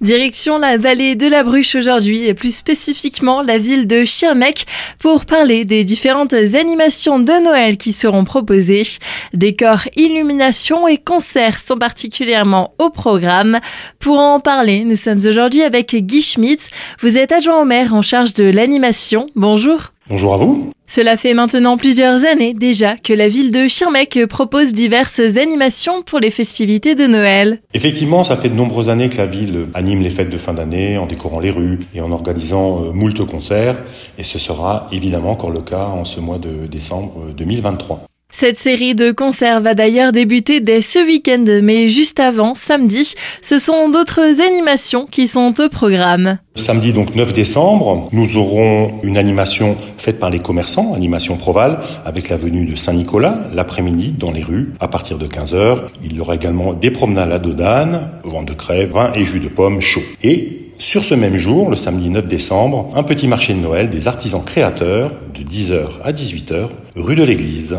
Direction la vallée de la Bruche aujourd'hui et plus spécifiquement la ville de Schirmeck pour parler des différentes animations de Noël qui seront proposées. Décors, illuminations et concerts sont particulièrement au programme. Pour en parler, nous sommes aujourd'hui avec Guy Schmitz. Vous êtes adjoint au maire en charge de l'animation. Bonjour. Bonjour à vous. Cela fait maintenant plusieurs années déjà que la ville de Schirmeck propose diverses animations pour les festivités de Noël. Effectivement, ça fait de nombreuses années que la ville anime les fêtes de fin d'année en décorant les rues et en organisant euh, moult concerts. Et ce sera évidemment encore le cas en ce mois de décembre 2023. Cette série de concerts va d'ailleurs débuter dès ce week-end, mais juste avant, samedi, ce sont d'autres animations qui sont au programme. Samedi donc 9 décembre, nous aurons une animation faite par les commerçants, animation Proval, avec la venue de Saint-Nicolas l'après-midi dans les rues à partir de 15h. Il y aura également des promenades à dos d'âne, vente de crêpes, vin et jus de pommes chaud. Et sur ce même jour, le samedi 9 décembre, un petit marché de Noël des artisans créateurs de 10h à 18h, rue de l'église.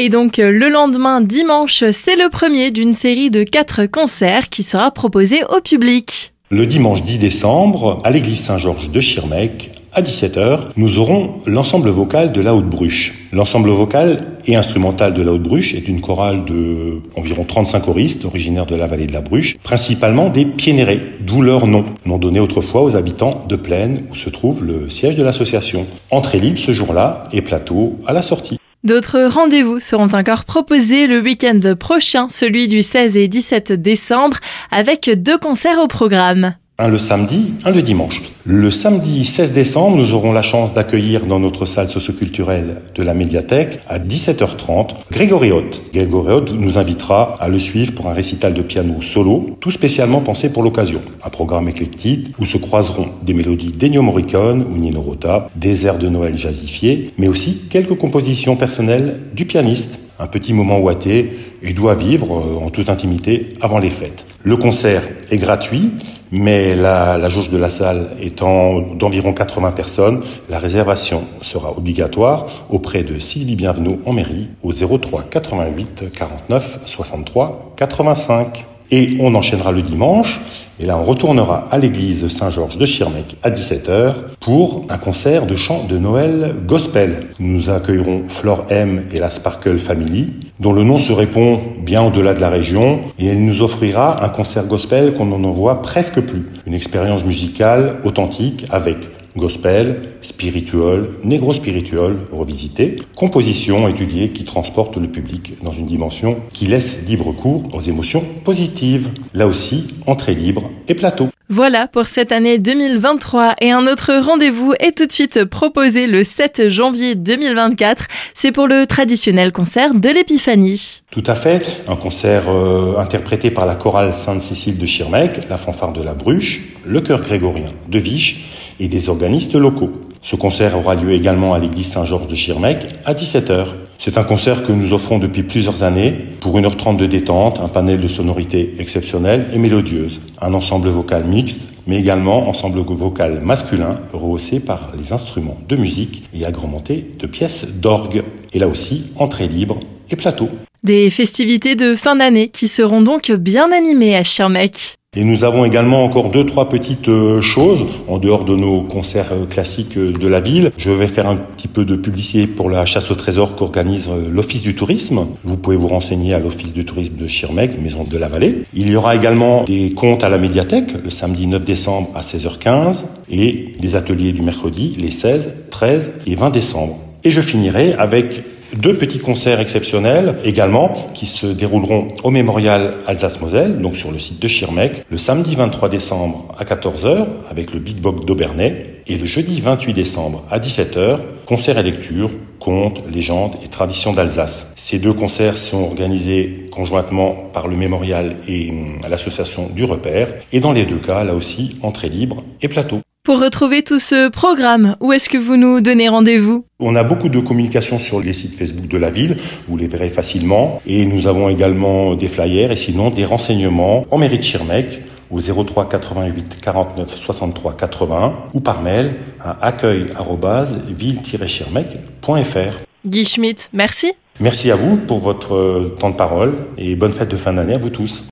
Et donc euh, le lendemain, dimanche, c'est le premier d'une série de quatre concerts qui sera proposé au public. Le dimanche 10 décembre, à l'église Saint-Georges de Schirmeck, à 17h, nous aurons l'ensemble vocal de la Haute-Bruche. L'ensemble vocal et instrumental de la Haute-Bruche est une chorale de environ 35 choristes originaires de la vallée de la Bruche, principalement des Piénérés, d'où leur nom, nom donné autrefois aux habitants de Plaine où se trouve le siège de l'association. Entrée libre ce jour-là et plateau à la sortie. D'autres rendez-vous seront encore proposés le week-end prochain, celui du 16 et 17 décembre, avec deux concerts au programme. Un le samedi, un le dimanche. Le samedi 16 décembre, nous aurons la chance d'accueillir dans notre salle socioculturelle de la médiathèque à 17h30 Grégory Hoth. Grégory Hoth nous invitera à le suivre pour un récital de piano solo, tout spécialement pensé pour l'occasion. Un programme éclectique où se croiseront des mélodies d'Ennio Morricone ou Nino Rota, des airs de Noël jazzifiés, mais aussi quelques compositions personnelles du pianiste un petit moment ouaté et doit vivre euh, en toute intimité avant les fêtes. Le concert est gratuit, mais la, la jauge de la salle étant d'environ 80 personnes, la réservation sera obligatoire auprès de Sylvie Bienvenue en mairie au 03 88 49 63 85. Et on enchaînera le dimanche, et là on retournera à l'église Saint-Georges de Schirmeck à 17h pour un concert de chant de Noël gospel. Nous accueillerons Flore M et la Sparkle Family, dont le nom se répond bien au-delà de la région, et elle nous offrira un concert gospel qu'on n'en voit presque plus. Une expérience musicale authentique avec gospel, spirituel, négro-spirituel revisité, composition étudiée qui transporte le public dans une dimension qui laisse libre cours aux émotions positives. Là aussi, entrée libre et. Voilà pour cette année 2023 et un autre rendez-vous est tout de suite proposé le 7 janvier 2024. C'est pour le traditionnel concert de l'Épiphanie. Tout à fait, un concert euh, interprété par la chorale Sainte-Cécile de Schirmeck, la fanfare de la Bruche, le chœur grégorien de Viche et des organistes locaux. Ce concert aura lieu également à l'église Saint-Georges de Schirmeck à 17h. C'est un concert que nous offrons depuis plusieurs années pour 1h30 de détente, un panel de sonorités exceptionnelles et mélodieuses, un ensemble vocal mixte, mais également ensemble vocal masculin rehaussé par les instruments de musique et agrémenté de pièces d'orgue. Et là aussi, entrée libre et plateau. Des festivités de fin d'année qui seront donc bien animées à Schirmeck. Et nous avons également encore deux, trois petites euh, choses en dehors de nos concerts euh, classiques euh, de la ville. Je vais faire un petit peu de publicité pour la chasse au trésor qu'organise l'Office du tourisme. Vous pouvez vous renseigner à l'Office du tourisme de Schirmeck, maison de la vallée. Il y aura également des comptes à la médiathèque le samedi 9 décembre à 16h15 et des ateliers du mercredi les 16, 13 et 20 décembre. Et je finirai avec deux petits concerts exceptionnels également qui se dérouleront au mémorial Alsace-Moselle, donc sur le site de Schirmeck, le samedi 23 décembre à 14h avec le Big Box d'Aubernay et le jeudi 28 décembre à 17h, concert et lecture, contes, légendes et traditions d'Alsace. Ces deux concerts sont organisés conjointement par le mémorial et hum, l'association du repère et dans les deux cas, là aussi, entrée libre et plateau. Pour retrouver tout ce programme, où est-ce que vous nous donnez rendez-vous? On a beaucoup de communication sur les sites Facebook de la ville, vous les verrez facilement. Et nous avons également des flyers et sinon des renseignements en mairie de Schirmeck au 03 88 49 63 80 ou par mail à accueil-ville-schirmeck.fr. Guy Schmitt, merci. Merci à vous pour votre temps de parole et bonne fête de fin d'année à vous tous.